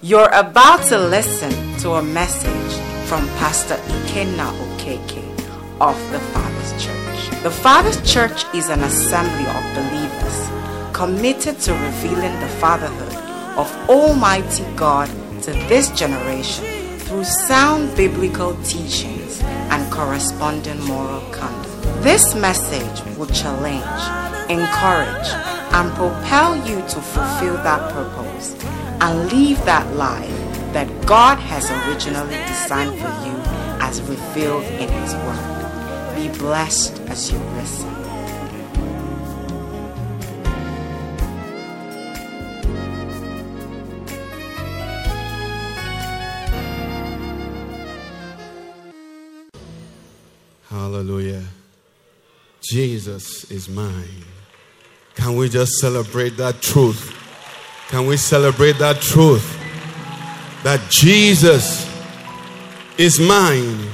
You're about to listen to a message from Pastor Ikenna Okeke of the Father's Church. The Father's Church is an assembly of believers committed to revealing the fatherhood of Almighty God to this generation through sound biblical teachings and corresponding moral conduct. This message will challenge, encourage, and propel you to fulfill that purpose and live that life that God has originally designed for you as revealed in His Word. Be blessed as you listen. Hallelujah. Jesus is mine. Can we just celebrate that truth? Can we celebrate that truth? That Jesus is mine.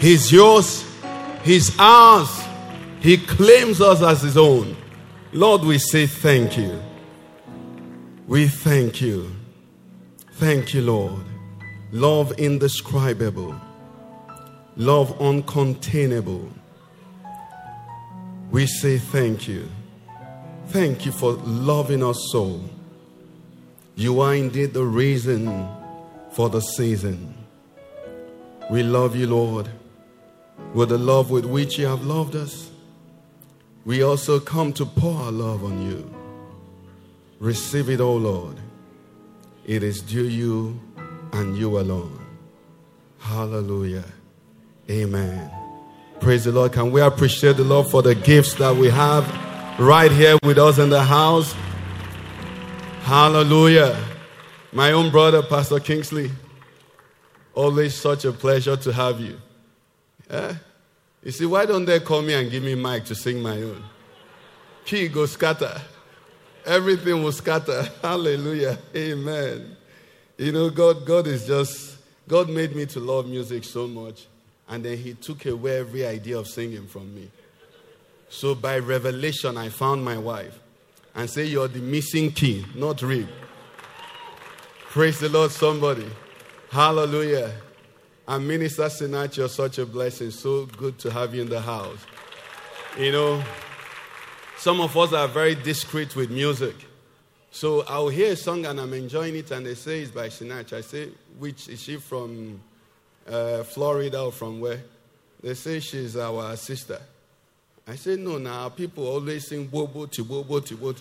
He's yours. He's ours. He claims us as his own. Lord, we say thank you. We thank you. Thank you, Lord. Love indescribable. Love uncontainable. We say thank you. Thank you for loving us so. You are indeed the reason for the season. We love you, Lord, with the love with which you have loved us. We also come to pour our love on you. Receive it, O Lord. It is due you and you alone. Hallelujah. Amen. Praise the Lord. Can we appreciate the Lord for the gifts that we have right here with us in the house? Hallelujah. My own brother, Pastor Kingsley. Always such a pleasure to have you. Yeah? You see, why don't they call me and give me mic to sing my own? Key go scatter. Everything will scatter. Hallelujah. Amen. You know, God, God is just, God made me to love music so much. And then He took away every idea of singing from me. So by revelation, I found my wife and say, You're the missing key, not rib. Praise the Lord, somebody. Hallelujah. And Minister Sinach, you're such a blessing. So good to have you in the house. You know, some of us are very discreet with music. So I'll hear a song and I'm enjoying it, and they say it's by Sinach. I say, which is she from uh, Florida or from where? They say she's our sister. I say, no, now people always sing bobo, tibobo, tibobo.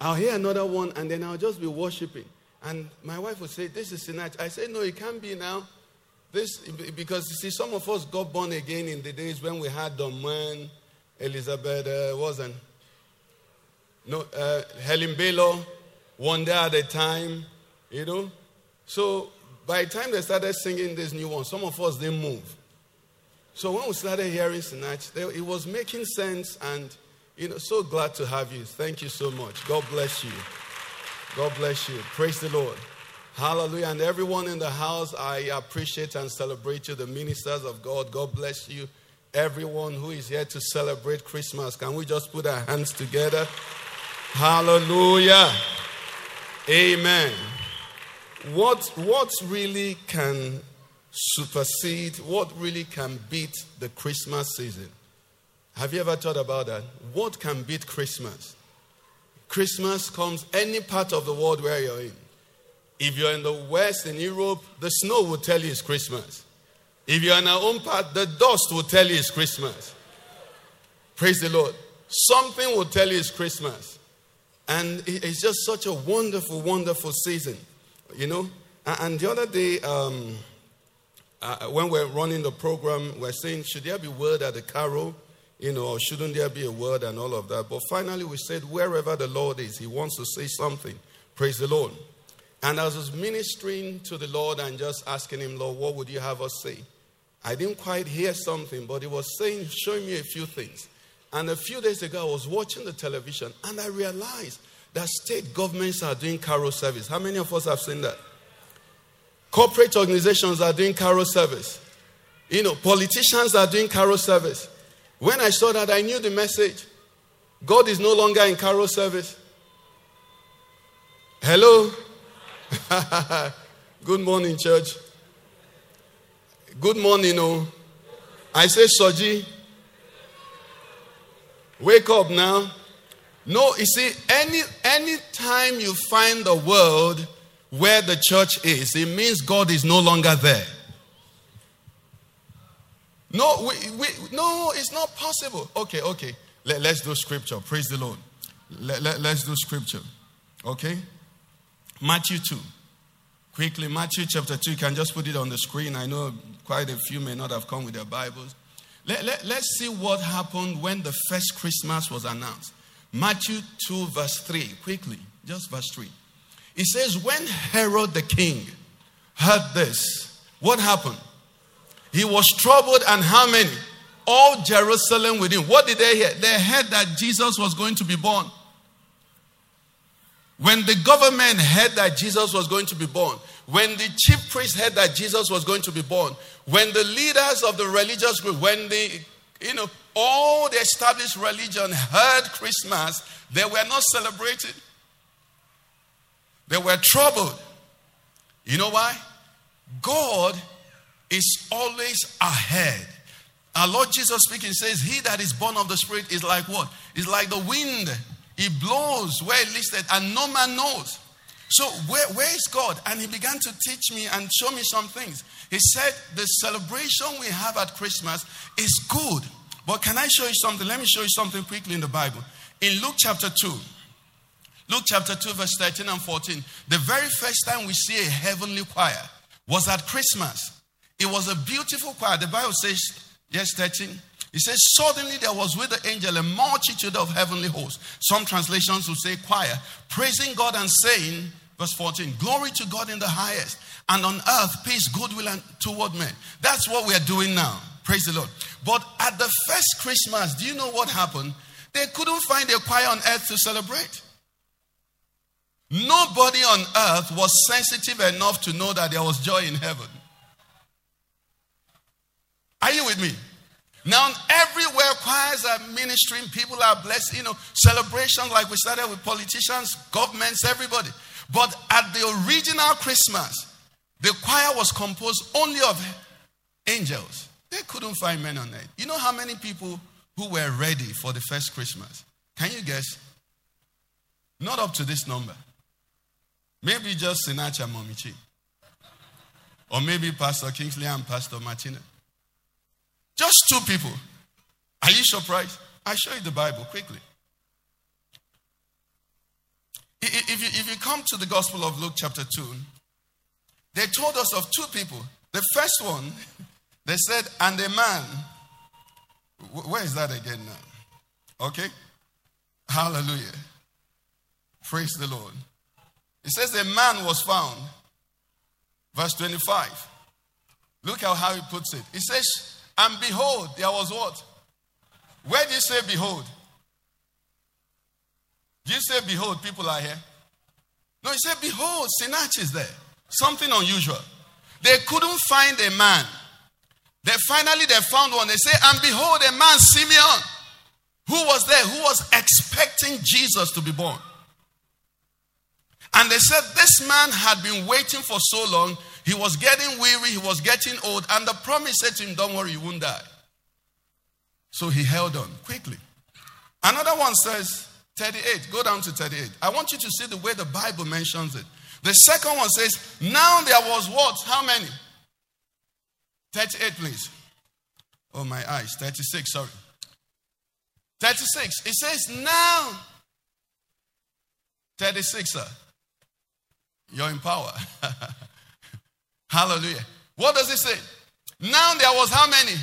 I'll hear another one, and then I'll just be worshiping. And my wife would say, This is Sinach. I say, No, it can't be now. This, because you see, some of us got born again in the days when we had Don Moen, Elizabeth, uh, wasn't, no, uh, Helen Baylor, one day at a time, you know. So by the time they started singing this new one, some of us didn't move. So when we started hearing Sinach, it was making sense, and you know, so glad to have you. Thank you so much. God bless you. God bless you. Praise the Lord. Hallelujah. And everyone in the house, I appreciate and celebrate you, the ministers of God. God bless you. Everyone who is here to celebrate Christmas, can we just put our hands together? Hallelujah. Amen. What, what really can supersede, what really can beat the Christmas season? Have you ever thought about that? What can beat Christmas? Christmas comes any part of the world where you're in. If you're in the West, in Europe, the snow will tell you it's Christmas. If you're in our own part, the dust will tell you it's Christmas. Praise the Lord. Something will tell you it's Christmas. And it's just such a wonderful, wonderful season, you know. And the other day, um, uh, when we're running the program, we're saying, should there be word at the carol? You know, or shouldn't there be a word and all of that? But finally, we said, wherever the Lord is, He wants to say something. Praise the Lord. And as I was ministering to the Lord and just asking Him, Lord, what would you have us say? I didn't quite hear something, but He was saying, showing me a few things. And a few days ago, I was watching the television and I realized that state governments are doing carol service. How many of us have seen that? Corporate organizations are doing carol service. You know, politicians are doing carol service. When I saw that, I knew the message. God is no longer in carol service. Hello? Good morning, church. Good morning, oh. I say, Soji, wake up now. No, you see, any any time you find the world where the church is, it means God is no longer there. No, we, we, no, it's not possible. Okay, okay. Let, us do scripture. Praise the Lord. Let, let, let's do scripture. Okay? Matthew 2. Quickly, Matthew chapter 2. You can just put it on the screen. I know quite a few may not have come with their Bibles. Let, let, let's see what happened when the first Christmas was announced. Matthew 2, verse 3. Quickly, just verse 3. It says, When Herod the king heard this, what happened? He was troubled, and how many? All Jerusalem with him. What did they hear? They heard that Jesus was going to be born. When the government heard that Jesus was going to be born, when the chief priest heard that Jesus was going to be born, when the leaders of the religious group, when the, you know, all the established religion heard Christmas, they were not celebrating. They were troubled. You know why? God is always ahead. Our Lord Jesus speaking says, He that is born of the Spirit is like what? Is like the wind. He blows where it listed, and no man knows. So, where, where is God? And he began to teach me and show me some things. He said, The celebration we have at Christmas is good. But can I show you something? Let me show you something quickly in the Bible. In Luke chapter 2, Luke chapter 2, verse 13 and 14, the very first time we see a heavenly choir was at Christmas. It was a beautiful choir. The Bible says, yes, 13. It says, Suddenly there was with the angel a multitude of heavenly hosts. Some translations will say choir, praising God and saying, verse 14, Glory to God in the highest, and on earth peace, goodwill and toward men. That's what we are doing now. Praise the Lord. But at the first Christmas, do you know what happened? They couldn't find a choir on earth to celebrate. Nobody on earth was sensitive enough to know that there was joy in heaven. Are you with me? Now, everywhere choirs are ministering, people are blessed, you know, celebrations like we started with politicians, governments, everybody. But at the original Christmas, the choir was composed only of angels. They couldn't find men on earth. You know how many people who were ready for the first Christmas? Can you guess? Not up to this number. Maybe just Sinacha Momichi. Or maybe Pastor Kingsley and Pastor Martina. Just two people. Are you surprised? I show you the Bible quickly. If you, if you come to the Gospel of Luke, chapter 2, they told us of two people. The first one, they said, and a man. Where is that again now? Okay? Hallelujah. Praise the Lord. It says, a man was found. Verse 25. Look how, how he puts it. He says, and behold, there was what? Where do you say behold? Do you say behold, people are here? No, he said, behold, Sinach is there. Something unusual. They couldn't find a man. They finally they found one. They say, and behold, a man, Simeon, who was there, who was expecting Jesus to be born. And they said, This man had been waiting for so long. He was getting weary, he was getting old, and the promise said to him, Don't worry, you won't die. So he held on quickly. Another one says, 38. Go down to 38. I want you to see the way the Bible mentions it. The second one says, Now there was what? How many? 38, please. Oh, my eyes. 36, sorry. 36. It says, Now. 36, sir. You're in power. Hallelujah. What does it say? Now there was how many?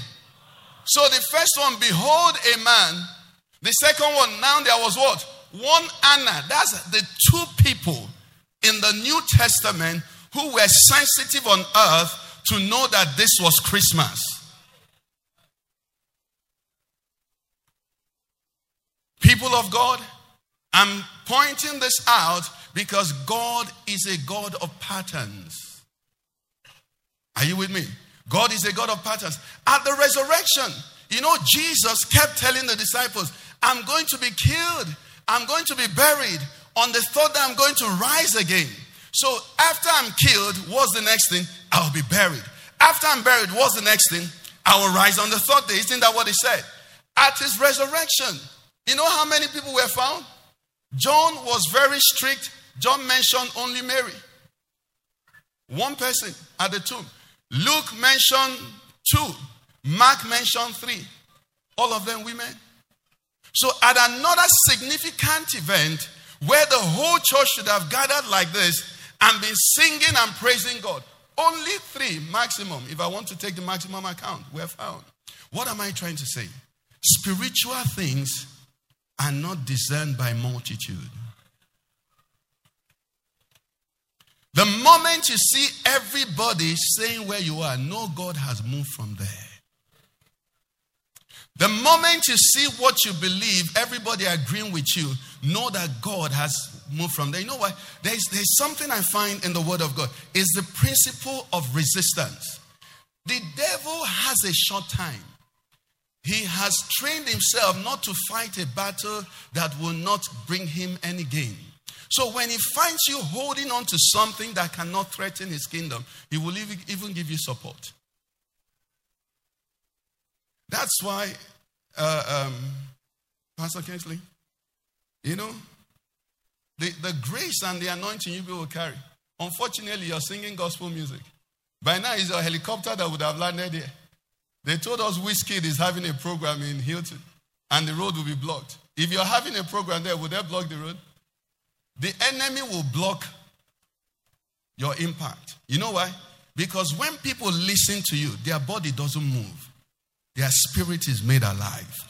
So the first one, behold a man. The second one, now there was what? One Anna. That's the two people in the New Testament who were sensitive on earth to know that this was Christmas. People of God, I'm pointing this out because God is a God of patterns. Are you with me? God is a God of patterns. At the resurrection, you know, Jesus kept telling the disciples, I'm going to be killed, I'm going to be buried. On the third day, I'm going to rise again. So after I'm killed, what's the next thing? I'll be buried. After I'm buried, what's the next thing? I will rise on the third day. Isn't that what he said? At his resurrection, you know how many people were found? John was very strict. John mentioned only Mary. One person at the tomb. Luke mentioned two. Mark mentioned three. All of them women. So, at another significant event where the whole church should have gathered like this and been singing and praising God, only three maximum, if I want to take the maximum account, were found. What am I trying to say? Spiritual things are not discerned by multitude. The moment you see everybody saying where you are, know God has moved from there. The moment you see what you believe, everybody agreeing with you, know that God has moved from there. You know what? There's, there's something I find in the Word of God. Is the principle of resistance. The devil has a short time. He has trained himself not to fight a battle that will not bring him any gain. So when he finds you holding on to something that cannot threaten his kingdom, he will even give you support. That's why, uh, um, Pastor Kingsley, you know, the, the grace and the anointing you will carry. Unfortunately, you're singing gospel music. By now, it's a helicopter that would have landed here. They told us Wizkid is having a program in Hilton and the road will be blocked. If you're having a program there, would they block the road? The enemy will block your impact. You know why? Because when people listen to you, their body doesn't move, their spirit is made alive.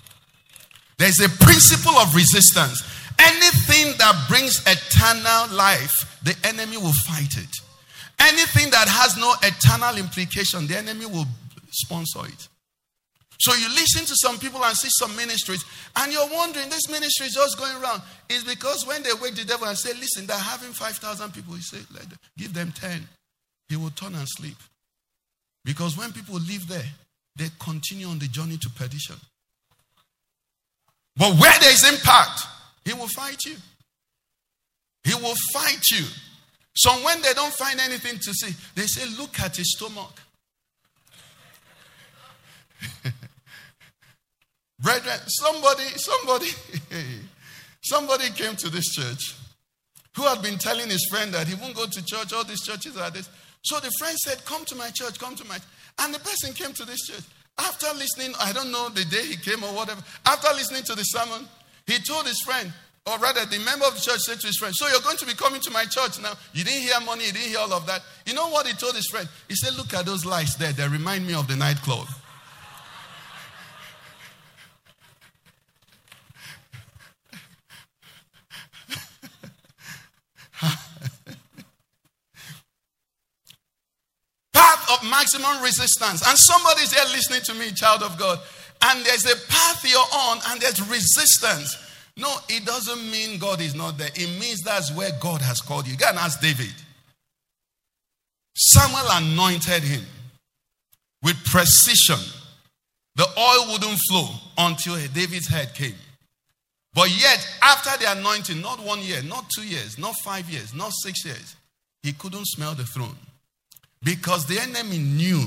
There's a principle of resistance. Anything that brings eternal life, the enemy will fight it. Anything that has no eternal implication, the enemy will sponsor it. So you listen to some people and see some ministries, and you're wondering, this ministry is just going around. It's because when they wake the devil and say, listen, they're having 5,000 people, he them, give them 10. He will turn and sleep. Because when people live there, they continue on the journey to perdition. But where there is impact, he will fight you. He will fight you. So when they don't find anything to see, they say, Look at his stomach. Brethren, somebody, somebody, somebody came to this church who had been telling his friend that he won't go to church, all these churches are this. So the friend said, Come to my church, come to my And the person came to this church. After listening, I don't know the day he came or whatever, after listening to the sermon, he told his friend, or rather, the member of the church said to his friend, So you're going to be coming to my church now. You didn't hear money, you didn't hear all of that. You know what he told his friend? He said, Look at those lights there, they remind me of the nightclub. Of maximum resistance. And somebody's here listening to me, child of God, and there's a path you're on and there's resistance. No, it doesn't mean God is not there. It means that's where God has called you. Go and ask David. Samuel anointed him with precision. The oil wouldn't flow until David's head came. But yet, after the anointing, not one year, not two years, not five years, not six years, he couldn't smell the throne. Because the enemy knew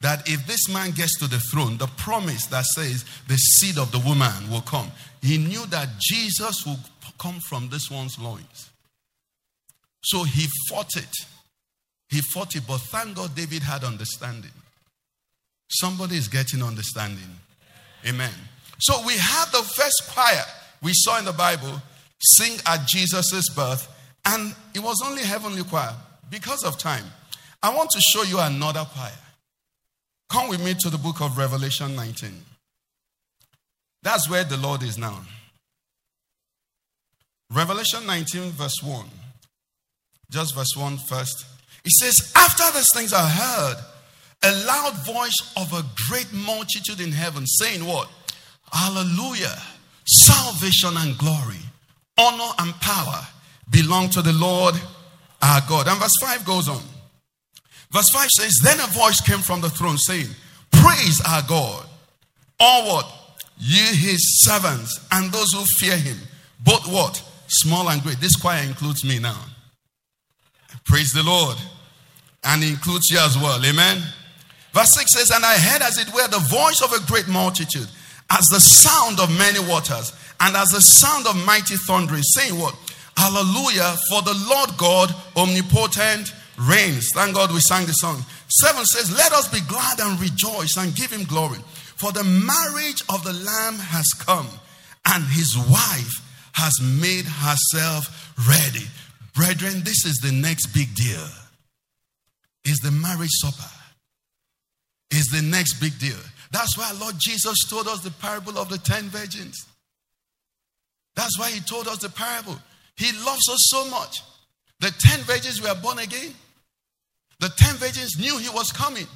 that if this man gets to the throne, the promise that says the seed of the woman will come, he knew that Jesus will come from this one's loins. So he fought it. He fought it, but thank God David had understanding. Somebody is getting understanding. Amen. So we had the first choir we saw in the Bible sing at Jesus' birth, and it was only heavenly choir because of time. I want to show you another choir. Come with me to the book of Revelation 19. That's where the Lord is now. Revelation 19, verse 1. Just verse 1 first. It says, After these things I heard a loud voice of a great multitude in heaven saying, What? Hallelujah. Salvation and glory, honor and power belong to the Lord our God. And verse 5 goes on. Verse 5 says, Then a voice came from the throne saying, Praise our God, all what? Ye his servants and those who fear him, both what? Small and great. This choir includes me now. Praise the Lord. And includes you as well. Amen. Verse 6 says, And I heard as it were the voice of a great multitude, as the sound of many waters, and as the sound of mighty thundering, saying what? Hallelujah, for the Lord God omnipotent reigns. Thank God we sang the song. 7 says, Let us be glad and rejoice and give him glory. For the marriage of the Lamb has come, and his wife has made herself ready. Brethren, this is the next big deal. Is the marriage supper. Is the next big deal. That's why Lord Jesus told us the parable of the ten virgins. That's why he told us the parable. He loves us so much. The ten virgins were born again. The ten virgins knew he was coming.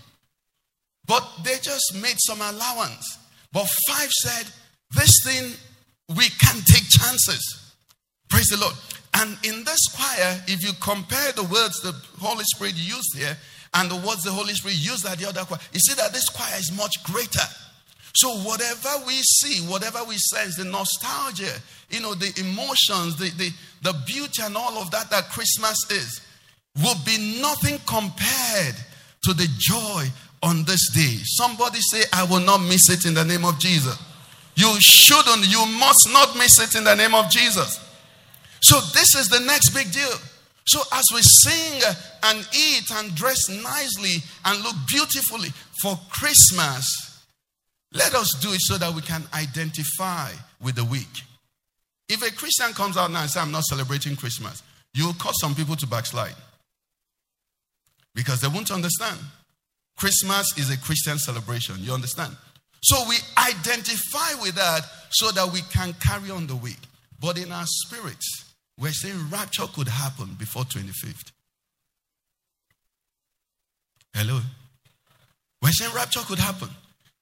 But they just made some allowance. But five said, This thing, we can take chances. Praise the Lord. And in this choir, if you compare the words the Holy Spirit used here and the words the Holy Spirit used at the other choir, you see that this choir is much greater. So, whatever we see, whatever we sense, the nostalgia, you know, the emotions, the, the, the beauty, and all of that that Christmas is, will be nothing compared to the joy on this day. Somebody say, I will not miss it in the name of Jesus. You shouldn't, you must not miss it in the name of Jesus. So, this is the next big deal. So, as we sing and eat and dress nicely and look beautifully for Christmas, let us do it so that we can identify with the week. If a Christian comes out now and says, I'm not celebrating Christmas, you'll cause some people to backslide because they won't understand. Christmas is a Christian celebration. You understand? So we identify with that so that we can carry on the week. But in our spirits, we're saying rapture could happen before 25th. Hello? We're saying rapture could happen.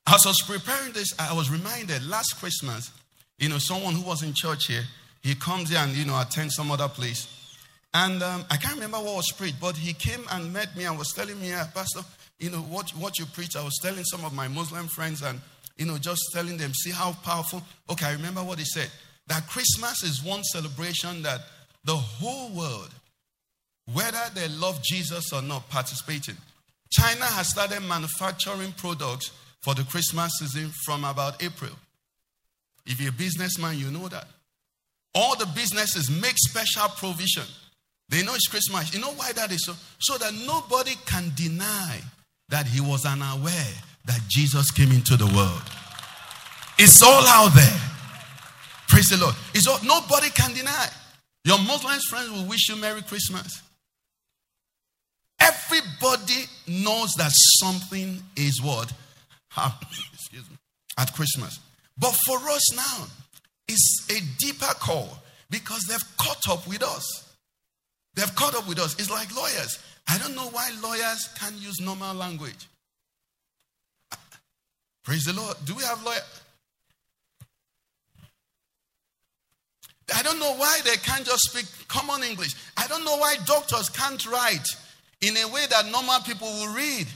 As I was preparing this, I was reminded last Christmas, you know, someone who was in church here, he comes here and, you know, attends some other place. And um, I can't remember what was preached, but he came and met me and was telling me, uh, Pastor, you know, what, what you preach. I was telling some of my Muslim friends and, you know, just telling them, see how powerful. Okay, I remember what he said. That Christmas is one celebration that the whole world, whether they love Jesus or not, participating. China has started manufacturing products for the Christmas season from about April. If you're a businessman, you know that. All the businesses make special provision they know it's Christmas. You know why that is so? So that nobody can deny that he was unaware that Jesus came into the world. It's all out there. Praise the Lord. It's all, nobody can deny. Your Muslim friends will wish you Merry Christmas. Everybody knows that something is what happening. Excuse me. At Christmas. But for us now, it's a deeper call because they've caught up with us. They've caught up with us. It's like lawyers. I don't know why lawyers can't use normal language. Praise the Lord. Do we have lawyers? I don't know why they can't just speak common English. I don't know why doctors can't write in a way that normal people will read.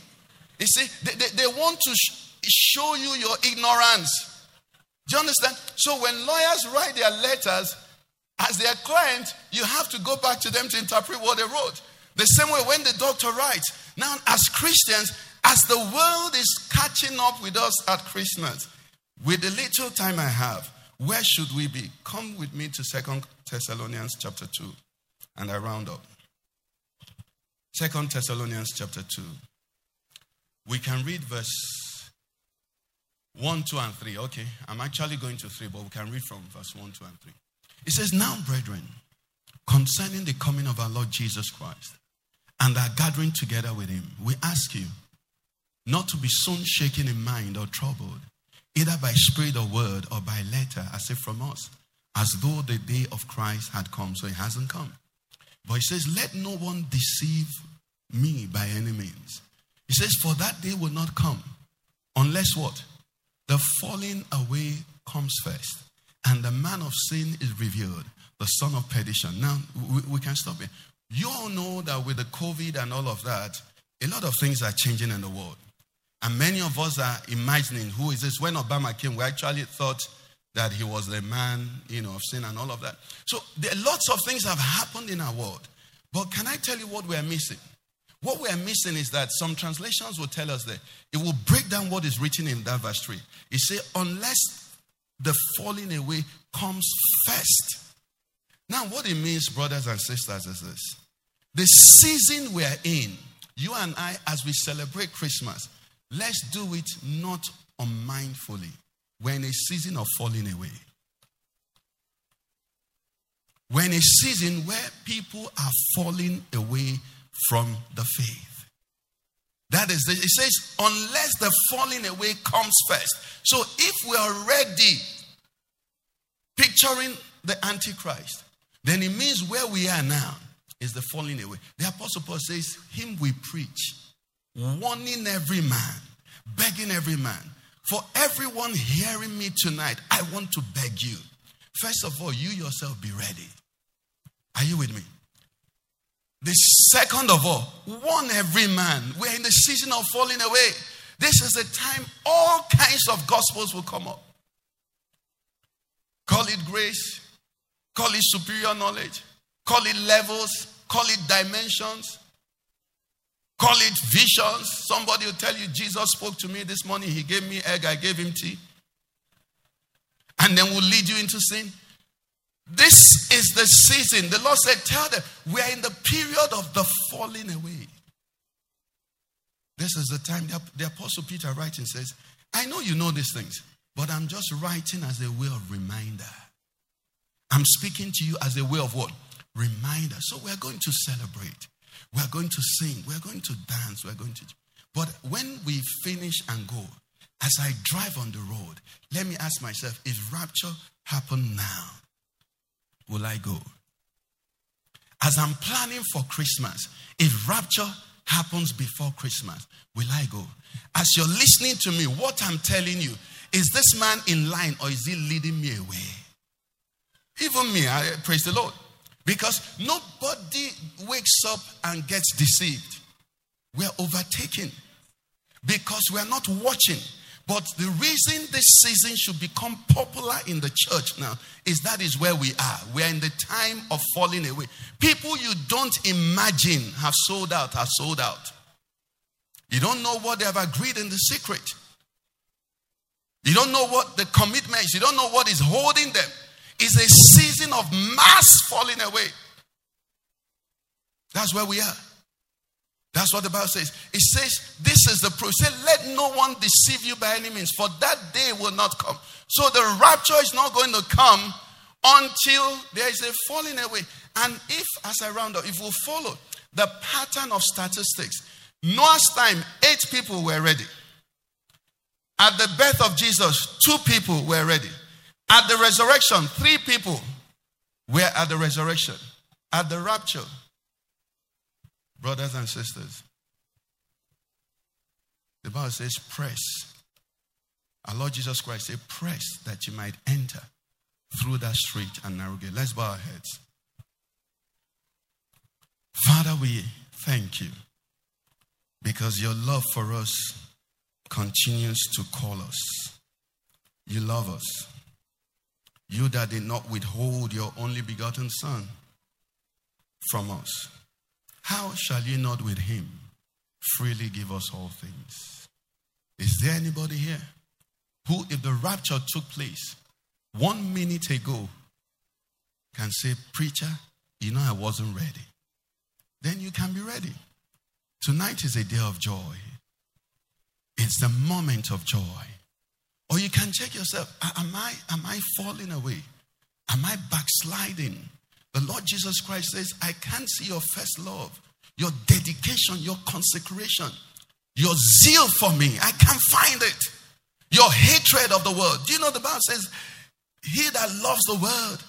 You see, they, they, they want to sh- show you your ignorance. Do you understand? So when lawyers write their letters, as their client, you have to go back to them to interpret what they wrote. The same way when the doctor writes. Now, as Christians, as the world is catching up with us at Christmas, with the little time I have, where should we be? Come with me to Second Thessalonians chapter 2, and I round up. Second Thessalonians chapter 2. We can read verse 1, 2, and 3. Okay, I'm actually going to 3, but we can read from verse 1, 2, and 3. It says, Now, brethren, concerning the coming of our Lord Jesus Christ and our gathering together with him, we ask you not to be soon shaken in mind or troubled, either by spirit or word or by letter, as if from us, as though the day of Christ had come, so it hasn't come. But he says, Let no one deceive me by any means. He says, For that day will not come unless what? The falling away comes first and the man of sin is revealed, the son of perdition. Now, we, we can stop it. You all know that with the COVID and all of that, a lot of things are changing in the world. And many of us are imagining who is this? When Obama came, we actually thought that he was the man, you know, of sin and all of that. So there lots of things have happened in our world. But can I tell you what we are missing? What we are missing is that some translations will tell us that it will break down what is written in that verse 3. It says, unless the falling away comes first. Now, what it means, brothers and sisters, is this the season we are in, you and I, as we celebrate Christmas, let's do it not unmindfully. We're in a season of falling away. We're in a season where people are falling away from the faith. That is, it says, unless the falling away comes first. So if we are ready, picturing the Antichrist, then it means where we are now is the falling away. The Apostle Paul says, Him we preach, warning every man, begging every man. For everyone hearing me tonight, I want to beg you. First of all, you yourself be ready. Are you with me? The second of all, warn every man. We're in the season of falling away. This is the time all kinds of gospels will come up. Call it grace, call it superior knowledge, call it levels, call it dimensions, call it visions. Somebody will tell you, Jesus spoke to me this morning. He gave me egg, I gave him tea. And then will lead you into sin. This is the season. The Lord said, Tell them, we are in the period of the falling away. This is the time the, the Apostle Peter writing says, I know you know these things, but I'm just writing as a way of reminder. I'm speaking to you as a way of what? Reminder. So we're going to celebrate. We're going to sing. We're going to dance. We're going to. But when we finish and go, as I drive on the road, let me ask myself is rapture happen now, will I go? As I'm planning for Christmas, if rapture happens before Christmas, will I go? As you're listening to me, what I'm telling you, is this man in line or is he leading me away? Even me, I praise the Lord. Because nobody wakes up and gets deceived. We are overtaken because we are not watching. But the reason this season should become popular in the church now is that is where we are. We are in the time of falling away. People you don't imagine have sold out, have sold out. You don't know what they have agreed in the secret. You don't know what the commitment is. You don't know what is holding them. It's a season of mass falling away. That's where we are. That's what the Bible says. It says, This is the proof. Say, Let no one deceive you by any means, for that day will not come. So the rapture is not going to come until there is a falling away. And if, as I round up, if we follow the pattern of statistics, Noah's time, eight people were ready. At the birth of Jesus, two people were ready. At the resurrection, three people were at the resurrection. At the rapture, brothers and sisters. The Bible says, press. Our Lord Jesus Christ said, press that you might enter through that straight and narrow gate. Let's bow our heads. Father, we thank you because your love for us continues to call us. You love us. You that did not withhold your only begotten Son from us how shall you not with him freely give us all things? Is there anybody here who, if the rapture took place one minute ago, can say, Preacher, you know I wasn't ready? Then you can be ready. Tonight is a day of joy. It's the moment of joy. Or you can check yourself. Am I, am I falling away? Am I backsliding? The Lord Jesus Christ says, I can't see your first love, your dedication, your consecration, your zeal for me. I can't find it. Your hatred of the world. Do you know the Bible says, He that loves the world.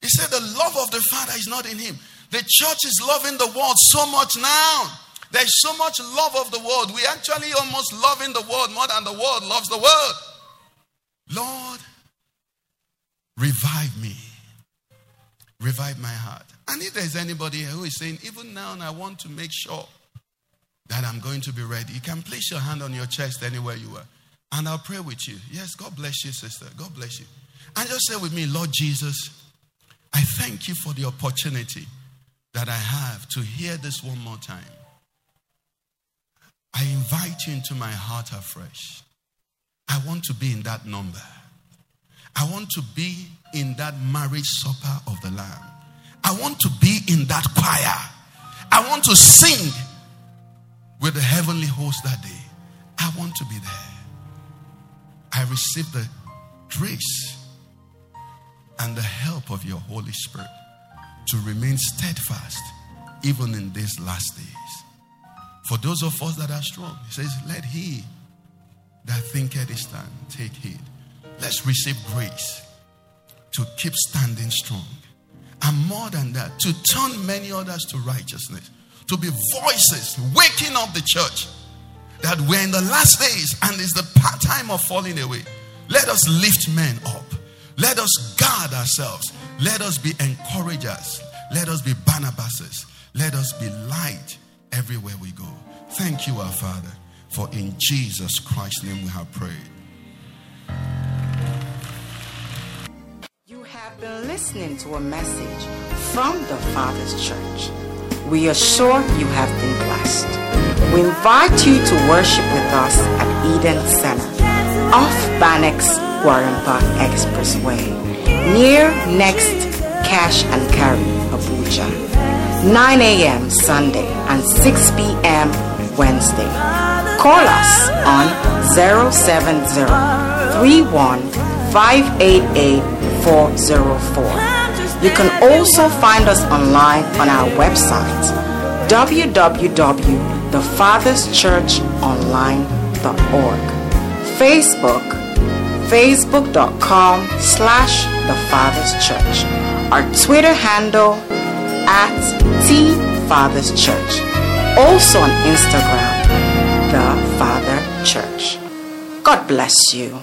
He said, The love of the Father is not in him. The church is loving the world so much now. There's so much love of the world. We actually almost loving the world more than the world loves the world. Lord, revive me revive my heart. And if there's anybody who is saying, even now, and I want to make sure that I'm going to be ready, you can place your hand on your chest anywhere you are. And I'll pray with you. Yes, God bless you, sister. God bless you. And just say with me, Lord Jesus, I thank you for the opportunity that I have to hear this one more time, I invite you into my heart afresh. I want to be in that number. I want to be in that marriage supper of the Lamb. I want to be in that choir. I want to sing with the heavenly host that day. I want to be there. I receive the grace and the help of your Holy Spirit to remain steadfast even in these last days. For those of us that are strong, he says, Let he that thinketh is stand take heed. Let's receive grace to keep standing strong. And more than that, to turn many others to righteousness, to be voices waking up the church that we're in the last days and it's the time of falling away. Let us lift men up. Let us guard ourselves. Let us be encouragers. Let us be Barnabases. Let us be light everywhere we go. Thank you, our Father, for in Jesus Christ's name we have prayed. Have been listening to a message from the Father's Church. We are sure you have been blessed. We invite you to worship with us at Eden Center, off Banex Gwarinpa Expressway, near next Cash and Carry, Abuja. 9 a.m. Sunday and 6 p.m. Wednesday. Call us on 070 You can also find us online on our website www.thefatherschurchonline.org. Facebook facebook.com slash the Father's Church. Our Twitter handle at T Father's Church. Also on Instagram, The Father Church. God bless you.